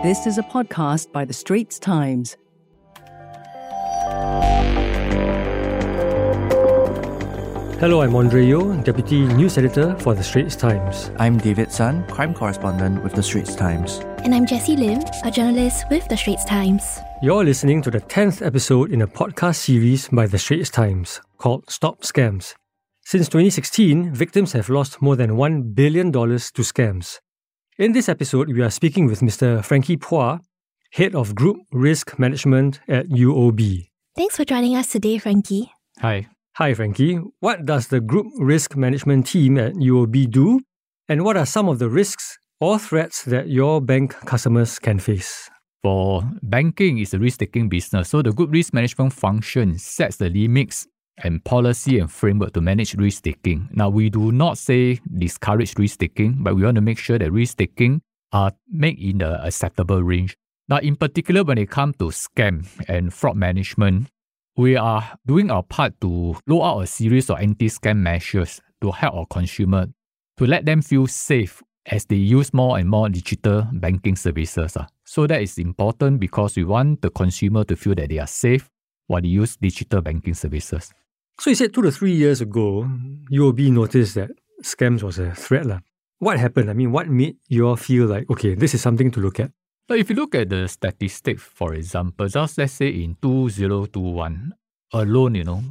This is a podcast by The Straits Times. Hello, I'm Andre Yeo, Deputy News Editor for The Straits Times. I'm David Sun, crime correspondent with The Straits Times. And I'm Jessie Lim, a journalist with The Straits Times. You're listening to the 10th episode in a podcast series by The Straits Times called Stop Scams. Since 2016, victims have lost more than $1 billion to scams. In this episode, we are speaking with Mr. Frankie Phua, Head of Group Risk Management at UOB. Thanks for joining us today, Frankie. Hi. Hi, Frankie. What does the Group Risk Management team at UOB do? And what are some of the risks or threats that your bank customers can face? For banking, it's a risk-taking business. So the group risk management function sets the limits and policy and framework to manage risk taking. Now, we do not say discourage risk taking, but we want to make sure that risk taking are made in the acceptable range. Now, in particular, when it comes to scam and fraud management, we are doing our part to roll out a series of anti-scam measures to help our consumer to let them feel safe as they use more and more digital banking services. Ah. So that is important because we want the consumer to feel that they are safe while they use digital banking services. So you said two to three years ago, UOB noticed that scams was a threat. La. What happened? I mean, what made you all feel like, okay, this is something to look at? But if you look at the statistics, for example, just let's say in 2021 alone, you know,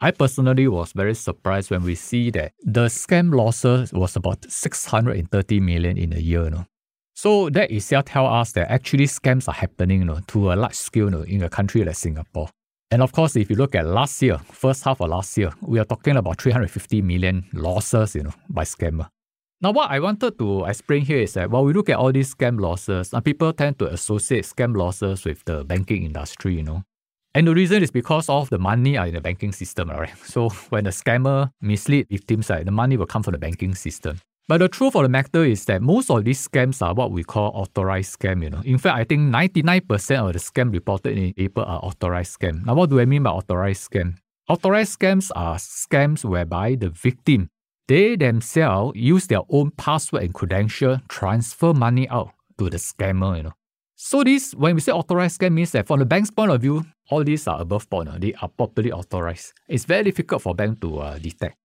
I personally was very surprised when we see that the scam losses was about 630 million in a year. You know. So that itself tell us that actually scams are happening you know, to a large scale you know, in a country like Singapore. And of course, if you look at last year, first half of last year, we are talking about 350 million losses, you know, by scammer. Now, what I wanted to explain here is that while we look at all these scam losses, and people tend to associate scam losses with the banking industry, you know. And the reason is because of the money are in the banking system, right? So when the scammer mislead victims, right, the money will come from the banking system. But the truth of the matter is that most of these scams are what we call authorized scam, you know. In fact, I think 99% of the scam reported in April are authorized scam. Now, what do I mean by authorized scam? Authorized scams are scams whereby the victim, they themselves use their own password and credential, transfer money out to the scammer, you know. So this, when we say authorized scam, means that from the bank's point of view, all these are above board. They are properly authorized. It's very difficult for bank to uh, detect.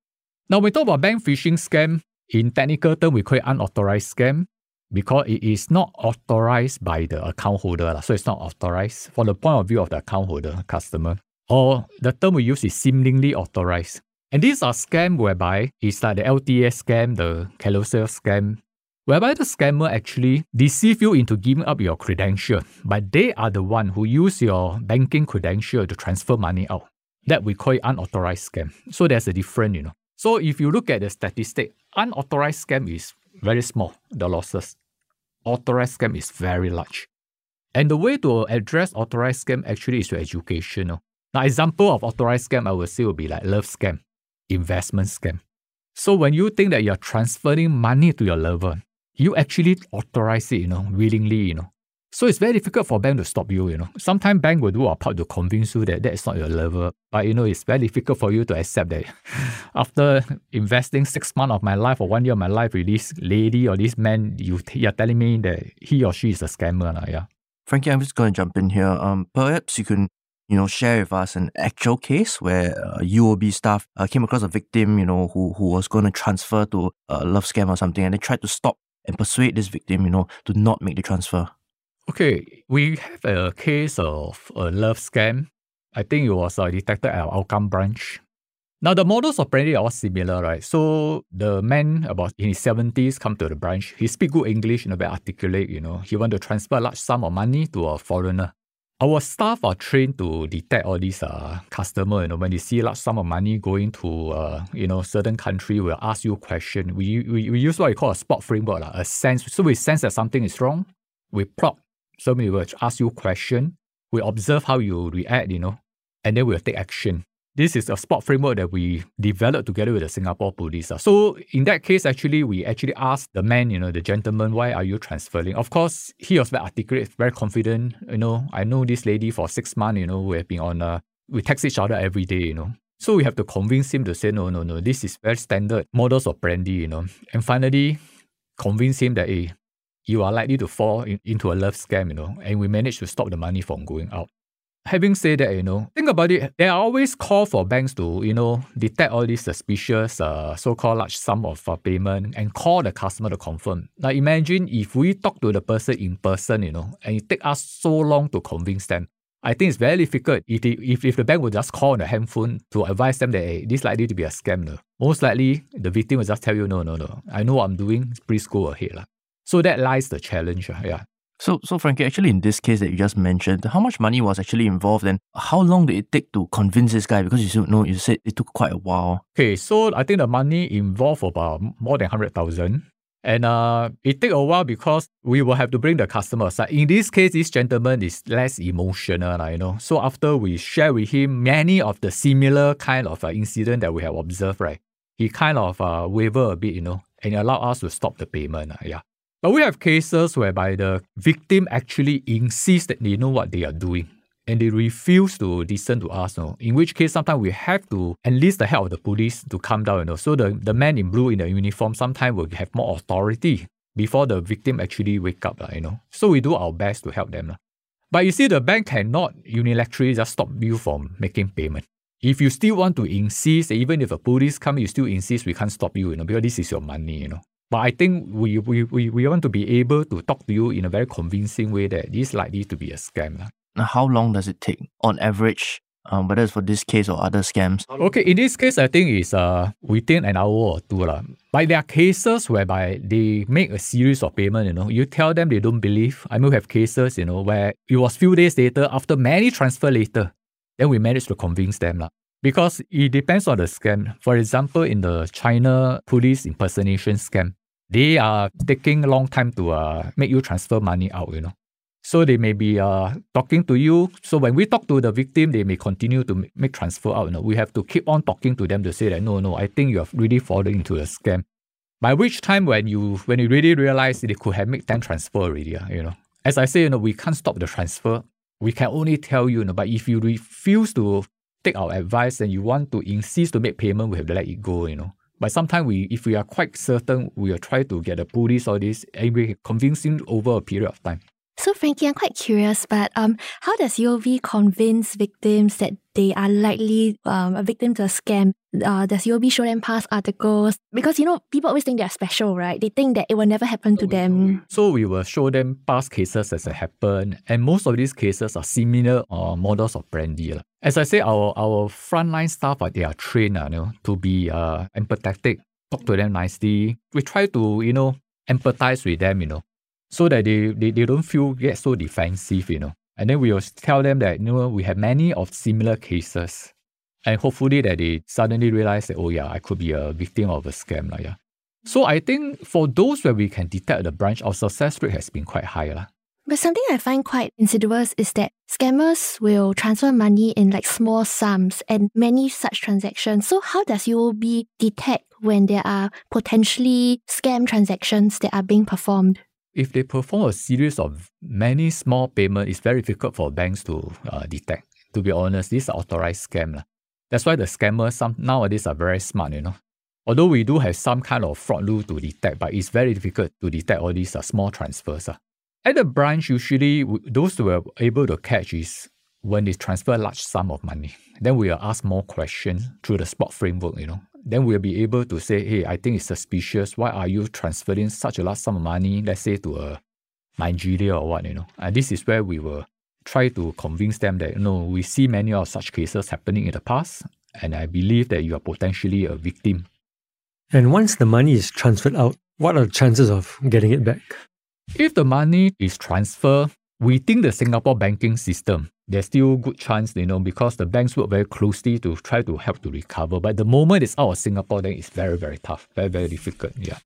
Now, when we talk about bank phishing scam, in technical term, we call it unauthorized scam because it is not authorized by the account holder. So it's not authorized from the point of view of the account holder, customer. Or the term we use is seemingly authorized. And these are scams whereby it's like the LTS scam, the Carousell scam, whereby the scammer actually deceive you into giving up your credential, but they are the one who use your banking credential to transfer money out. That we call it unauthorized scam. So there's a difference, you know. So if you look at the statistic, unauthorized scam is very small, the losses. Authorized scam is very large. And the way to address authorized scam actually is to educational. Now, example of authorized scam I would say would be like love scam, investment scam. So when you think that you're transferring money to your lover, you actually authorize it, you know, willingly, you know. So it's very difficult for bank to stop you, you know. Sometimes bank will do a part to convince you that that is not your level. But you know, it's very difficult for you to accept that after investing six months of my life or one year of my life with this lady or this man, you you're telling me that he or she is a scammer. Uh, yeah. Frankie, I'm just going to jump in here. Um, perhaps you can, you know, share with us an actual case where uh, UOB staff uh, came across a victim, you know, who who was going to transfer to a love scam or something, and they tried to stop and persuade this victim, you know, to not make the transfer. Okay, we have a case of a love scam. I think it was uh, detected at our Hougang branch. Now, the modus operandi are all similar, right? So, the man about in his 70s come to the branch. He speak good English, you know, very articulate, you know. He want to transfer a large sum of money to a foreigner. Our staff are trained to detect all these uh, customer, you know, when they see a large sum of money going to, uh, you know, certain country, we'll ask you question. We, we, we use what we call a spot framework, uh, a sense. So we sense that something is wrong. We plot so we will ask you question. We observe how you react, you know, and then we'll take action. This is a spot framework that we developed together with the Singapore police. So in that case, actually, we actually asked the man, you know, the gentleman, why are you transferring? Of course, he was very articulate, very confident. You know, I know this lady for six months, you know, we have been on, uh, we text each other every day, you know. So we have to convince him to say, no, no, no, this is very standard modus operandi, you know. And finally, convince him that, hey, you are likely to fall in, into a love scam, you know, and we managed to stop the money from going out. Having said that, you know, think about it, there are always calls for banks to, you know, detect all these suspicious uh, so-called large sum of uh, payment and call the customer to confirm. Now imagine if we talk to the person in person, you know, and it take us so long to convince them. I think it's very difficult if, they, if, if the bank would just call on the handphone to advise them that hey, this likely to be a scam. No. Most likely, the victim will just tell you, no, no, no, I know what I'm doing, please go ahead. La. So that lies the challenge. Yeah. So, so Frankie, actually, in this case that you just mentioned, how much money was actually involved, and how long did it take to convince this guy? Because you know, you said it took quite a while. Okay, so I think the money involved about more than hundred thousand, and uh, it took a while because we will have to bring the customer aside. In this case, this gentleman is less emotional, you know. So after we share with him many of the similar kind of uh, incident that we have observed, right, he kind of uh, waver a bit, you know, and allow us to stop the payment. Uh, yeah. But we have cases whereby the victim actually insists that they know what they are doing and they refuse to listen to us. Know, in which case, sometimes we have to enlist the help of the police to come down. You know, so the, the man in blue in the uniform sometimes will have more authority before the victim actually wake up. You know, so we do our best to help them. But you see, the bank cannot unilaterally just stop you from making payment. If you still want to insist, even if a police come, you still insist, we can't stop you, you know, because this is your money, you know. But I think we, we, we, we want to be able to talk to you in a very convincing way that this is likely to be a scam. Now, how long does it take on average, um, whether it's for this case or other scams? Okay, in this case, I think it's uh, within an hour or two. La. But there are cases whereby they make a series of payment, you know. You tell them they don't believe. I mean, we have cases, you know, where it was few days later, after many transfer later, then we managed to convince them. La because it depends on the scam. For example, in the China police impersonation scam, they are taking a long time to uh, make you transfer money out, you know. So they may be uh, talking to you. So when we talk to the victim, they may continue to make transfer out. You know. We have to keep on talking to them to say that, no, no, I think you have really fallen into a scam. By which time when you when you really realize they could have made 10 transfer already, uh, you know. As I say, you know, we can't stop the transfer. We can only tell you, you know, but if you refuse to take our advice and you want to insist to make payment, we have to let it go, you know. But sometimes we, if we are quite certain, we will try to get the police or this, and we convince him over a period of time. So, Frankie, I'm quite curious, but um, how does UOB convince victims that they are likely um, a victim to a scam? Uh, does UOB show them past articles? Because, you know, people always think they're special, right? They think that it will never happen to them. So, we will show them past cases as it happened, and most of these cases are similar uh, modus operandi. As I say, our, our frontline staff, uh, they are trained uh, you know, to be uh, empathetic, talk to them nicely. We try to, you know, empathize with them, you know so that they, they, they don't feel get so defensive, you know. And then we will tell them that, you know, we have many of similar cases. And hopefully that they suddenly realize that, oh yeah, I could be a victim of a scam. Like, yeah. So I think for those where we can detect the branch, our success rate has been quite high. La. But something I find quite insidious is that scammers will transfer money in like small sums and many such transactions. So how does UOB detect when there are potentially scam transactions that are being performed? If they perform a series of many small payments, it's very difficult for banks to uh, detect. To be honest, these are authorized scam. La. That's why the scammers some nowadays are very smart, you know. Although we do have some kind of fraud rule to detect, but it's very difficult to detect all these uh, small transfers. Uh. At the branch, usually those who are able to catch is when they transfer a large sum of money. Then we will ask more questions through the spot framework, you know then we'll be able to say, hey, I think it's suspicious. Why are you transferring such a large sum of money, let's say to a Nigeria or what, you know? And this is where we will try to convince them that, you know, we see many of such cases happening in the past, and I believe that you are potentially a victim. And once the money is transferred out, what are the chances of getting it back? If the money is transferred within the Singapore banking system, there's still good chance, you know, because the banks work very closely to try to help to recover. But the moment it's out of Singapore, then it's very, very tough, very, very difficult. Yeah.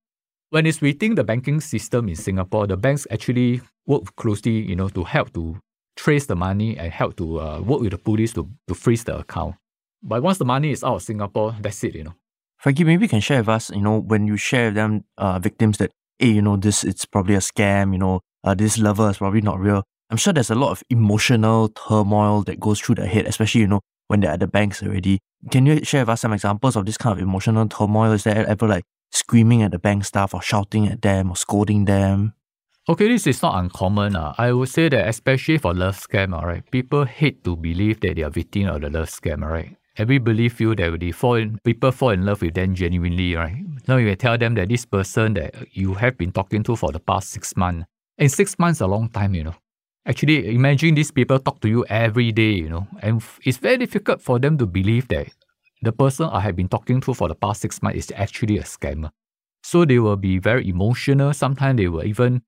When it's within the banking system in Singapore, the banks actually work closely, you know, to help to trace the money and help to uh, work with the police to, to freeze the account. But once the money is out of Singapore, that's it, you know. Frankie, maybe you can share with us, you know, when you share with them, uh, victims that, hey, you know, this, it's probably a scam, you know, uh, this lover is probably not real. I'm sure there's a lot of emotional turmoil that goes through the head, especially, you know, when they're at the banks already. Can you share with us some examples of this kind of emotional turmoil? Is there ever like screaming at the bank staff or shouting at them or scolding them? Okay, this is not uncommon. Uh. I would say that especially for love scam, all right, people hate to believe that they are victim of the love scam, all right? Everybody feel that they fall in, people fall in love with them genuinely, right? Now you tell them that this person that you have been talking to for the past six months, and six months a long time, you know. Actually, imagine these people talk to you every day, you know, and it's very difficult for them to believe that the person I have been talking to for the past six months is actually a scammer. So they will be very emotional. Sometimes they will even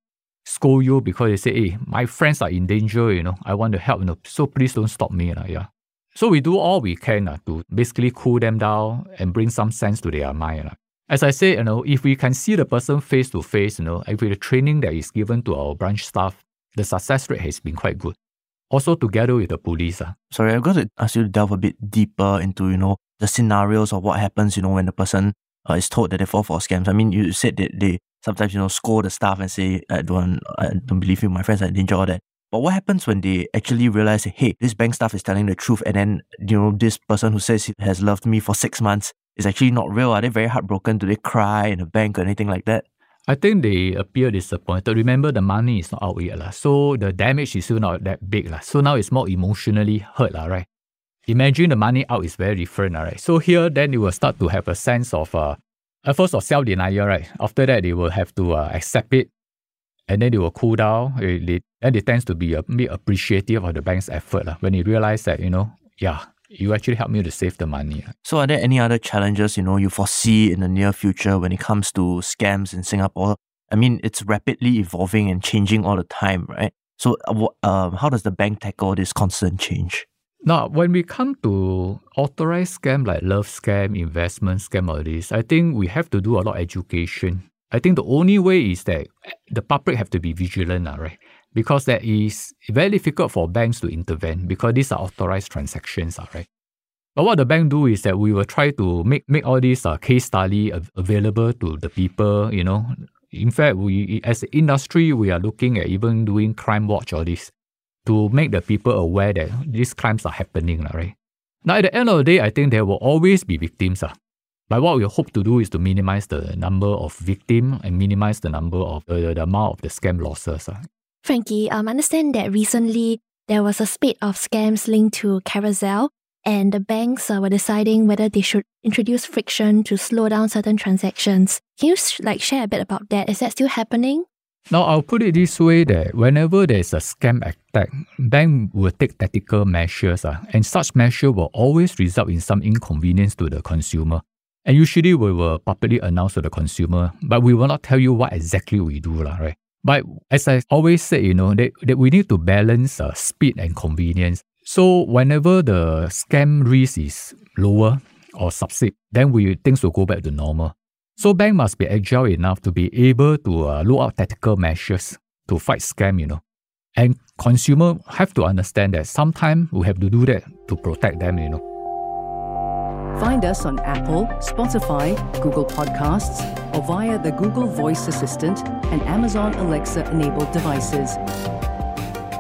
scold you because they say, hey, my friends are in danger, you know, I want to help, you know, so please don't stop me. Uh, yeah. So we do all we can uh, to basically cool them down and bring some sense to their mind. Uh. As I say, you know, if we can see the person face to face, you know, with the training that is given to our branch staff, the success rate has been quite good. Also together with the police. Uh. Sorry, I'm going to ask you to delve a bit deeper into, you know, the scenarios of what happens, you know, when the person uh, is told that they fall for scams. I mean, you said that they sometimes, you know, scold the staff and say, I don't, I don't believe you, my friends are in danger, all that. But what happens when they actually realize, hey, this bank staff is telling the truth, and then, you know, this person who says he has loved me for six months is actually not real? Are they very heartbroken? Do they cry in a bank or anything like that? I think they appear disappointed. Remember, the money is not out yet, la. so the damage is still not that big. La. So now it's more emotionally hurt, la, right? Imagine the money out is very different, right? So here, then you will start to have a sense of, uh, at first of self-denial, right? After that, they will have to uh, accept it, and then they will cool down. They, and it tends to be a bit appreciative of the bank's effort la, when they realize that, you know, yeah, you actually help me to save the money. So are there any other challenges, you know, you foresee in the near future when it comes to scams in Singapore? I mean, it's rapidly evolving and changing all the time, right? So uh, um, how does the bank tackle this constant change? Now, when we come to authorized scam like love scam, investment scam, all this, I think we have to do a lot of education. I think the only way is that the public have to be vigilant, right? Because that is very difficult for banks to intervene because these are authorized transactions, right? But what the bank do is that we will try to make, make all these uh, case study available to the people, you know. In fact, we as an industry, we are looking at even doing crime watch or this to make the people aware that these crimes are happening, right? Now, at the end of the day, I think there will always be victims. Uh. But what we hope to do is to minimize the number of victims and minimize the number of uh, the amount of the scam losses. Uh. Frankie, um, understand that recently there was a spate of scams linked to Carousell, and the banks uh, were deciding whether they should introduce friction to slow down certain transactions. Can you sh- like share a bit about that? Is that still happening? Now, I'll put it this way that whenever there's a scam attack, bank will take tactical measures, uh, and such measure will always result in some inconvenience to the consumer. And usually we will publicly announce to the consumer, but we will not tell you what exactly we do, lah, right? But as I always say, you know, that, that we need to balance uh, speed and convenience. So whenever the scam risk is lower or subside, then we things will go back to normal. So bank must be agile enough to be able to uh, look out tactical measures to fight scam, you know. And consumer have to understand that sometimes we have to do that to protect them, you know. Find us on Apple, Spotify, Google Podcasts, or via the Google Voice Assistant and Amazon Alexa enabled devices.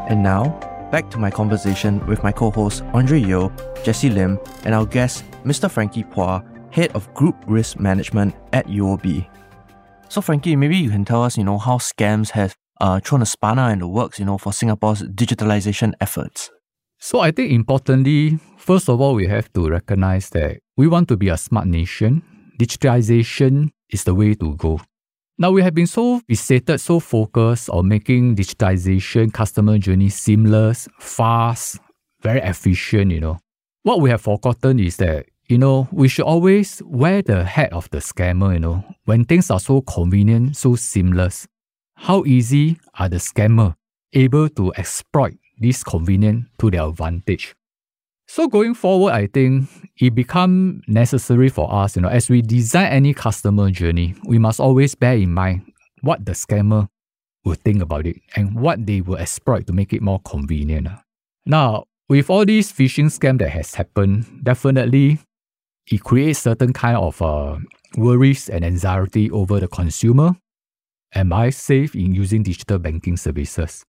And now, back to my conversation with my co hosts Andre Yeo, Jessie Lim, and our guest, Mr. Frankie Phua, Head of Group Risk Management at UOB. So, Frankie, maybe you can tell us, you know, how scams have uh, thrown a spanner in the works, you know, for Singapore's digitalization efforts. So I think importantly, first of all, we have to recognize that we want to be a smart nation. Digitalization is the way to go. Now we have been so fixated, so focused on making digitization customer journey seamless, fast, very efficient, you know. What we have forgotten is that, you know, we should always wear the hat of the scammer, you know, when things are so convenient, so seamless. How easy are the scammer able to exploit this convenience to their advantage. So going forward, I think it become necessary for us, you know, as we design any customer journey, we must always bear in mind what the scammer will think about it and what they will exploit to make it more convenient. Now, with all these phishing scam that has happened, definitely it creates certain kind of uh, worries and anxiety over the consumer. Am I safe in using digital banking services?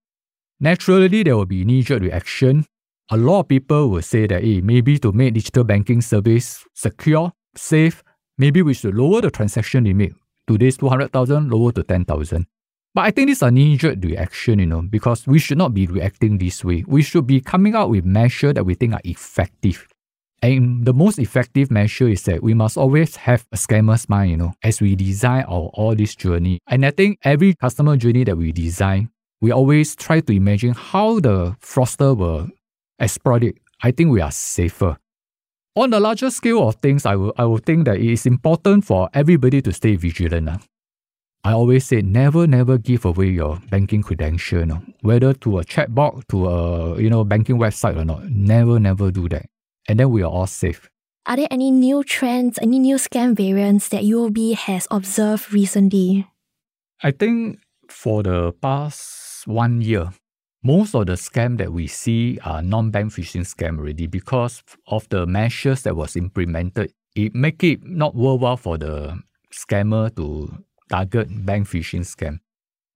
Naturally, there will be knee-jerk reaction. A lot of people will say that hey, maybe to make digital banking service secure, safe, maybe we should lower the transaction limit. Today's 200,000, lower to 10,000. But I think this is a knee-jerk reaction, you know, because we should not be reacting this way. We should be coming out with measures that we think are effective. And the most effective measure is that we must always have a scammer's mind, you know, as we design our all this journey. And I think every customer journey that we design, we always try to imagine how the fraudster will exploit it. I think we are safer. On the larger scale of things, I will, I will think that it is important for everybody to stay vigilant. Uh. I always say never, never give away your banking credential, no? whether to a chatbot, to a you know banking website or not. Never, never do that and then we are all safe. Are there any new trends, any new scam variants that UOB has observed recently? I think for the past one year, most of the scam that we see are non-bank phishing scam already because of the measures that was implemented. It make it not worthwhile for the scammer to target bank phishing scam.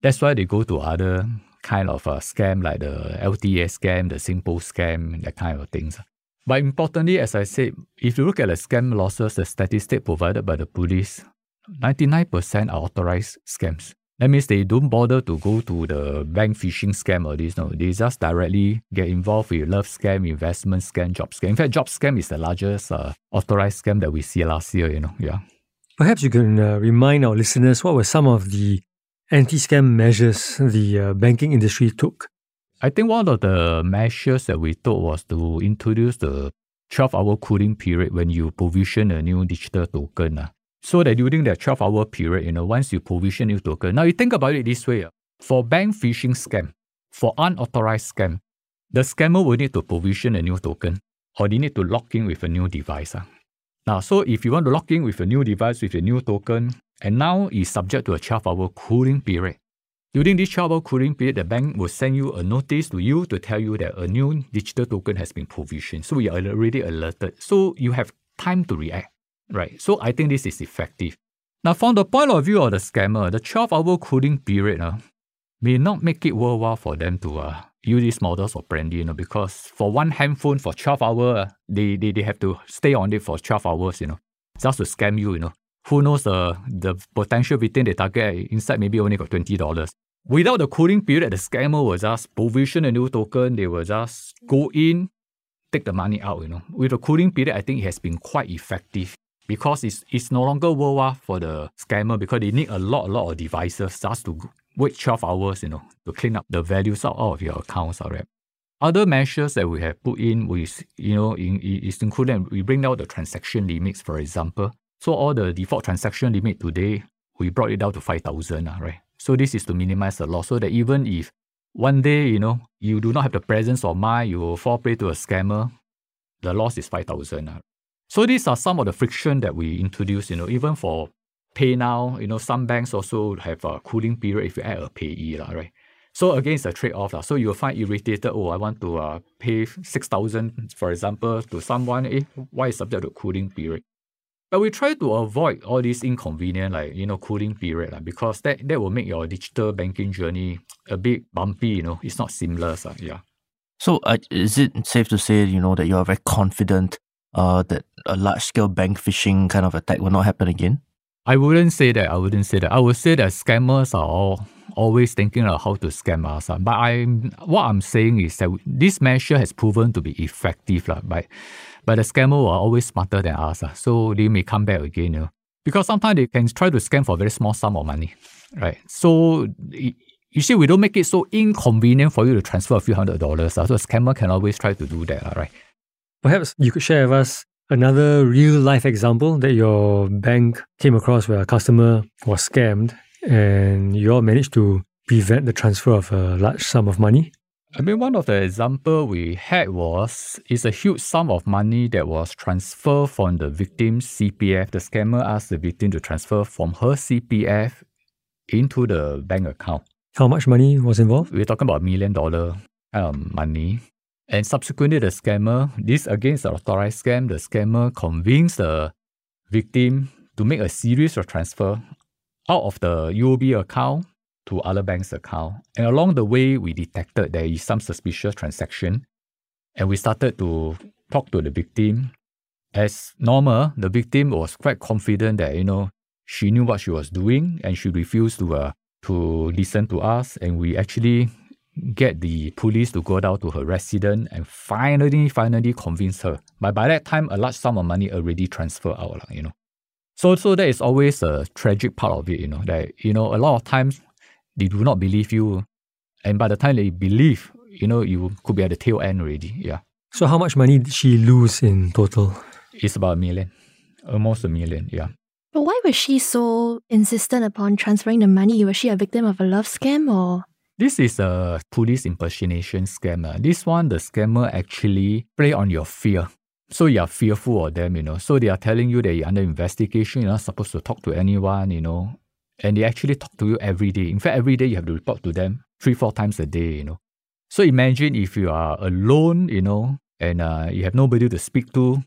That's why they go to other kind of a scam like the LTA scam, the simple scam, that kind of things. But importantly, as I said, if you look at the scam losses, the statistic provided by the police, 99% are authorized scams. That means they don't bother to go to the bank phishing scam or this. No, they just directly get involved with love scam, investment scam, job scam. In fact, job scam is the largest uh, authorized scam that we see last year. You know, yeah. Perhaps you can uh, remind our listeners what were some of the anti-scam measures the uh, banking industry took I think one of the measures that we took was to introduce the 12 hour cooling period when you provision a new digital token. Uh. So that during that 12 hour period, you know, once you provision new token, now you think about it this way. Uh, for bank phishing scam, for unauthorized scam, the scammer will need to provision a new token or they need to log in with a new device. Uh. Now, so if you want to log in with a new device with a new token, and now is subject to a 12 hour cooling period, during this 12 hour cooling period, the bank will send you a notice to you to tell you that a new digital token has been provisioned. So we are already alerted. So you have time to react, right? So I think this is effective. Now, from the point of view of the scammer, the 12 hour cooling period uh, may not make it worthwhile for them to uh, use these modus operandi, you know, because for one handphone for 12 hours, uh, they, they, they have to stay on it for 12 hours, you know, just to scam you, you know who knows uh, the potential victim they target inside maybe only got $20. Without the cooling period, the scammer will just provision a new token, they will just go in, take the money out, you know. With the cooling period, I think it has been quite effective because it's, it's no longer worthwhile for the scammer because they need a lot, a lot of devices just to wait 12 hours, you know, to clean up the values out of your accounts, all right? Other measures that we have put in, with, you know, in, is included, we bring down the transaction limits, for example. So all the default transaction limit today, we brought it down to 5,000, uh, right? So this is to minimize the loss so that even if one day, you know, you do not have the presence of mind, you fall prey to a scammer, the loss is 5,000. So these are some of the friction that we introduce, you know, even for PayNow, you know, some banks also have a cooling period if you add a payee, right? So again, it's a trade-off. So you'll find irritated, oh, I want to uh, pay 6,000, for example, to someone, eh, why is subject to cooling period? But we try to avoid all these inconvenient, like, you know, cooling period, like, because that, that will make your digital banking journey a bit bumpy, you know, it's not seamless. Uh, yeah. So uh, is it safe to say, you know, that you are very confident uh, that a large scale bank phishing kind of attack will not happen again? I wouldn't say that. I wouldn't say that. I would say that scammers are all always thinking of how to scam us. Uh. But I'm what I'm saying is that this measure has proven to be effective. Uh, but but the scammer are always smarter than us, uh, so they may come back again. You know? Because sometimes they can try to scam for a very small sum of money, right? So you see, we don't make it so inconvenient for you to transfer a few hundred dollars. Uh, so a scammer can always try to do that, right? Perhaps you could share with us another real life example that your bank came across where a customer was scammed and you all managed to prevent the transfer of a large sum of money. I mean, one of the example we had was it's a huge sum of money that was transferred from the victim's CPF. The scammer asked the victim to transfer from her CPF into the bank account. How much money was involved? We're talking about a million dollar um, money. And subsequently, the scammer, this against the authorized scam, the scammer convinced the victim to make a series of transfer out of the UOB account to other banks' account. And along the way, we detected there is some suspicious transaction. And we started to talk to the victim. As normal, the victim was quite confident that, you know, she knew what she was doing and she refused to uh, to listen to us, and we actually get the police to go down to her residence and finally, finally convince her. But by that time, a large sum of money already transferred out, you know. So, so that is always a tragic part of it, you know, that, you know, a lot of times they do not believe you. And by the time they believe, you know, you could be at the tail end already. Yeah. So how much money did she lose in total? It's about a million, almost a million. Yeah. But why was she so insistent upon transferring the money? Was she a victim of a love scam or? This is a police impersonation scammer. This one, the scammer actually play on your fear. So you are fearful of them, you know. So they are telling you that you're under investigation, you're not supposed to talk to anyone, you know. And they actually talk to you every day. In fact, every day you have to report to them three, four times a day, you know. So imagine if you are alone, you know, and uh, you have nobody to speak to,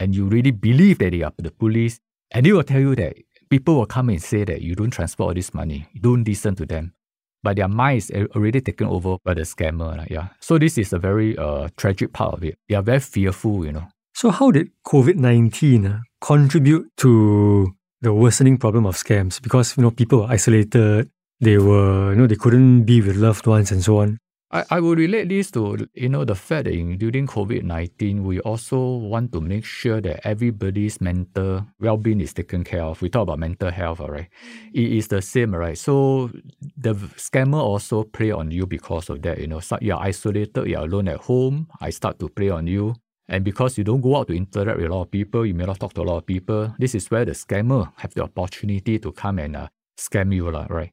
and you really believe that they are the police, and they will tell you that people will come and say that you don't transfer all this money, you don't listen to them. But their mind is already taken over by the scammer. Like, yeah. So this is a very uh, tragic part of it. They are very fearful, you know. So, how did COVID 19 uh, contribute to the worsening problem of scams? Because, you know, people were isolated, they were, you know, they couldn't be with loved ones and so on. I, I would relate this to, you know, the fact that in, during COVID 19, we also want to make sure that everybody's mental well being is taken care of. We talk about mental health, all right? It is the same, right? So the scammer also play on you because of that, you know. So you're isolated, you're alone at home. I start to play on you. And because you don't go out to interact with a lot of people, you may not talk to a lot of people. This is where the scammer have the opportunity to come and uh, scam you, right?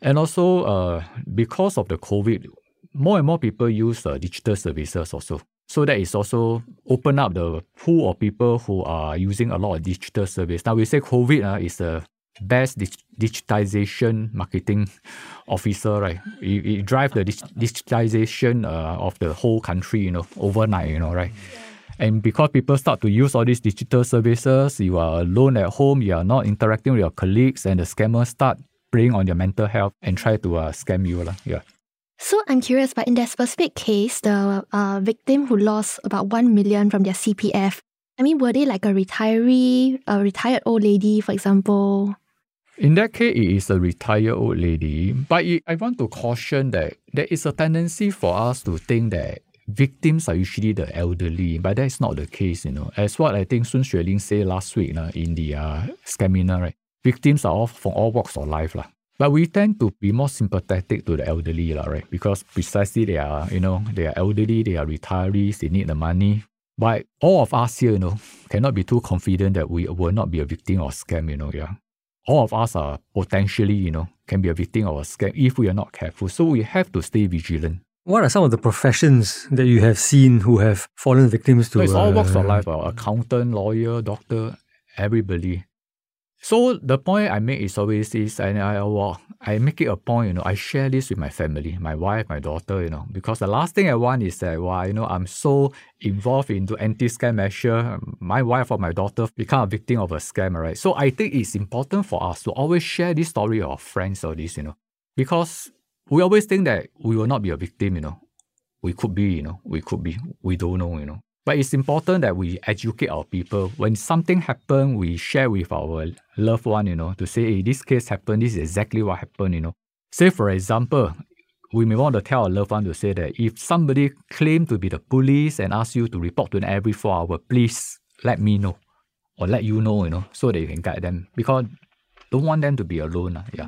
And also, uh, because of the COVID, more and more people use uh, digital services also. So that is also open up the pool of people who are using a lot of digital service. Now we say COVID uh, is the best dig- digitization marketing officer, right? It, it drive the dig- digitization uh, of the whole country, you know, overnight, you know, right? Yeah. And because people start to use all these digital services, you are alone at home, you are not interacting with your colleagues, and the scammers start preying on your mental health and try to uh, scam you. La. Yeah. So I'm curious, but in that specific case, the uh, victim who lost about 1 million from their CPF, I mean, were they like a retiree, a retired old lady, for example? In that case, it is a retired old lady. But I want to caution that there is a tendency for us to think that victims are usually the elderly, but that is not the case, you know. As what I think Sun Xueling said last week uh, in the uh, seminar, right? Victims are all from all walks of life. La. But we tend to be more sympathetic to the elderly, la, right? Because precisely they are, you know, they are elderly, they are retirees, they need the money. But all of us here, you know, cannot be too confident that we will not be a victim of scam, you know, yeah. All of us are potentially, you know, can be a victim of a scam if we are not careful. So we have to stay vigilant. What are some of the professions that you have seen who have fallen victims to? So it's all uh, walks of life, uh, accountant, lawyer, doctor, everybody. So the point I make is always is, and I well, I make it a point, you know, I share this with my family, my wife, my daughter, you know, because the last thing I want is that, well, you know, I'm so involved into anti-scam measure, my wife or my daughter become a victim of a scam, right? So I think it's important for us to always share this story of friends or this, you know, because we always think that we will not be a victim, you know. We could be, you know, we could be, we don't know, you know. But it's important that we educate our people. When something happens, we share with our loved one, you know, to say, hey, this case happened, this is exactly what happened, you know. Say, for example, we may want to tell our loved one to say that if somebody claim to be the police and ask you to report to them every four hours, please let me know or let you know, you know, so that you can guide them. Because don't want them to be alone. Uh, yeah.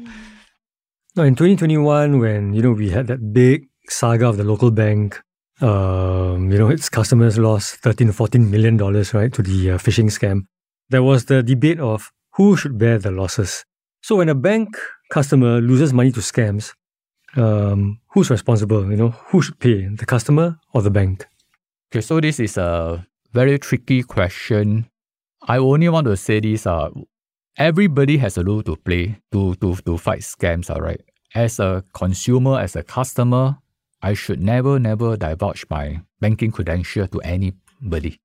Now, in 2021, when, you know, we had that big saga of the local bank, um, you know, its customers lost 13 to 14 million dollars, right, to the uh, phishing scam. There was the debate of who should bear the losses. So when a bank customer loses money to scams, um, who's responsible? You know, who should pay, the customer or the bank? Okay, so this is a very tricky question. I only want to say this: uh, everybody has a role to play to, to, to fight scams, all right? As a consumer, as a customer, I should never, never divulge my banking credential to anybody.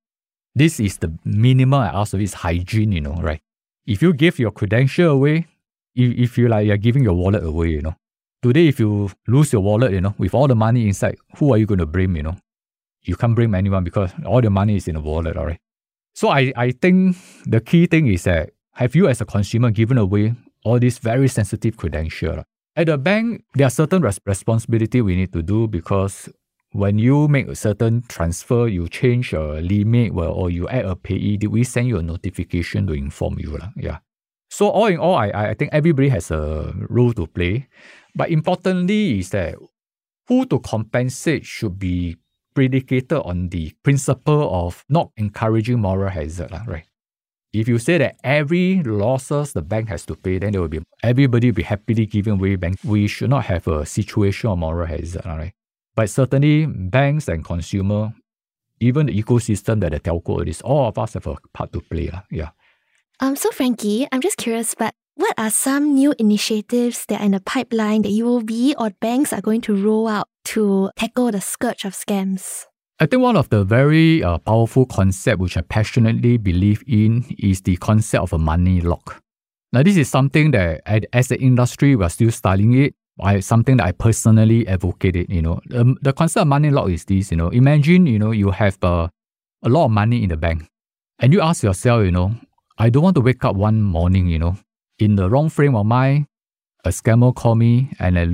This is the minimum I ask of is hygiene, you know, right? If you give your credential away, if, if you like you're giving your wallet away, you know. Today, if you lose your wallet, you know, with all the money inside, who are you going to blame, you know? You can't blame anyone because all the money is in the wallet, all right? So I, I think the key thing is that have you as a consumer given away all these very sensitive credentials? At the bank, there are certain res- responsibility we need to do because when you make a certain transfer, you change a limit well, or you add a payee, we send you a notification to inform you. Yeah. So all in all, I, I think everybody has a role to play. But importantly is that who to compensate should be predicated on the principle of not encouraging moral hazard, right? If you say that every losses the bank has to pay, then there will be everybody will be happily giving away bank. We should not have a situation of moral hazard, right? But certainly banks and consumer, even the ecosystem that the telco is, all of us have a part to play. Yeah. Um, so Frankie, I'm just curious, but what are some new initiatives that are in the pipeline that UOB or banks are going to roll out to tackle the scourge of scams? I think one of the very uh, powerful concept which I passionately believe in is the concept of a money lock. Now, this is something that as an industry we're still studying it. I, something that I personally advocated, you know. Um, the concept of money lock is this, you know. Imagine, you know, you have uh, a lot of money in the bank and you ask yourself, you know, I don't want to wake up one morning, you know, in the wrong frame of mind, a scammer call me and I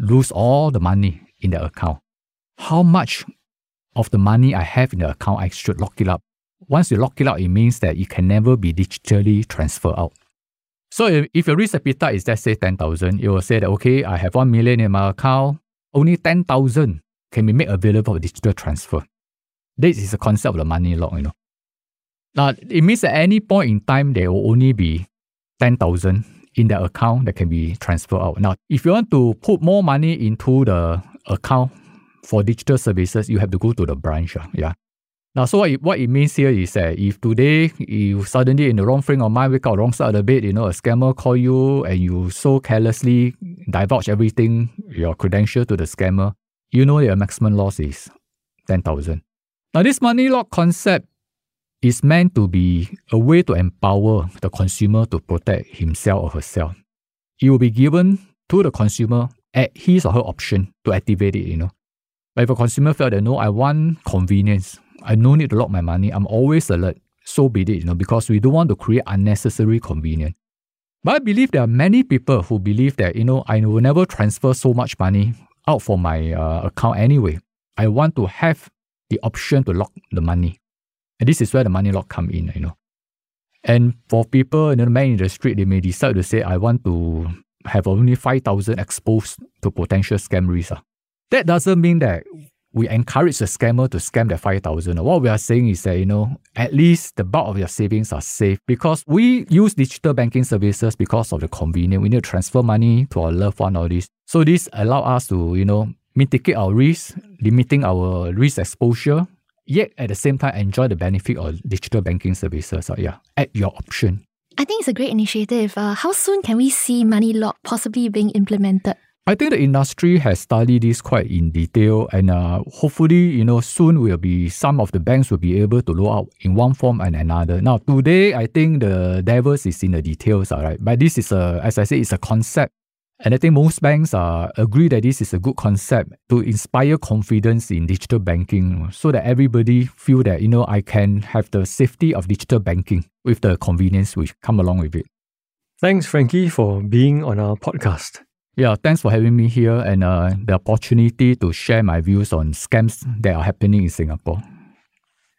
lose all the money in the account. How much of the money I have in the account I should lock it up? Once you lock it up, it means that it can never be digitally transferred out. So if, if your risk appetite is let's say 10,000, it will say that, okay, I have 1 million in my account, only 10,000 can be made available for digital transfer. This is the concept of the money lock, you know. Now, it means at any point in time, there will only be 10,000 in the account that can be transferred out. Now, if you want to put more money into the account for digital services, you have to go to the branch. Uh, yeah. Now, so what it, what it means here is that if today you suddenly in the wrong frame of mind, wake up wrong side of the bed, you know, a scammer call you and you so carelessly divulge everything, your credential to the scammer, you know your maximum loss is 10,000. Now, this money lock concept is meant to be a way to empower the consumer to protect himself or herself. It will be given to the consumer at his or her option to activate it, you know. But if a consumer felt that no, I want convenience, I no need to lock my money, I'm always alert, so be it, you know, because we don't want to create unnecessary convenience. But I believe there are many people who believe that, you know, I will never transfer so much money out for my uh, account anyway. I want to have the option to lock the money. And this is where the money lock come in, you know. And for people, you know, man in the street, they may decide to say, I want to have only 5,000 exposed to potential scam risk. Uh. That doesn't mean that we encourage the scammer to scam that 5,000. What we are saying is that, you know, at least the bulk of your savings are safe because we use digital banking services because of the convenience. We need to transfer money to our loved one or this. So this allow us to, you know, mitigate our risk, limiting our risk exposure yet at the same time enjoy the benefit of digital banking services. So yeah, at your option. I think it's a great initiative. Uh, how soon can we see Money Lock possibly being implemented? I think the industry has studied this quite in detail, and uh, hopefully, you know, soon will be some of the banks will be able to roll out in one form and another. Now, today, I think the devils is in the details, all right. But this is a, as I say, it's a concept and I think most banks uh, agree that this is a good concept to inspire confidence in digital banking so that everybody feel that, you know, I can have the safety of digital banking with the convenience which come along with it. Thanks, Frankie, for being on our podcast. Yeah, thanks for having me here and uh, the opportunity to share my views on scams that are happening in Singapore.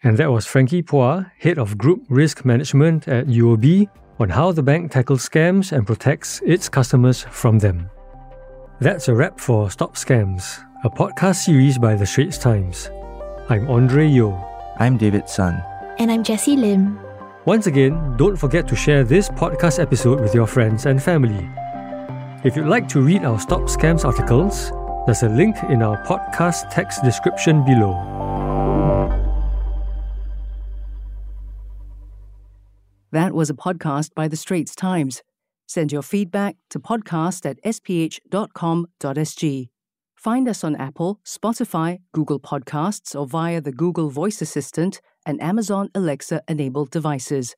And that was Frankie Phua, Head of Group Risk Management at UOB, on how the bank tackles scams and protects its customers from them. That's a wrap for Stop Scams, a podcast series by The Straits Times. I'm Andre Yeo. I'm David Sun. And I'm Jessie Lim. Once again, don't forget to share this podcast episode with your friends and family. If you'd like to read our Stop Scams articles, there's a link in our podcast text description below. That was a podcast by The Straits Times. Send your feedback to podcast at sph.com.sg. Find us on Apple, Spotify, Google Podcasts, or via the Google Voice Assistant and Amazon Alexa enabled devices.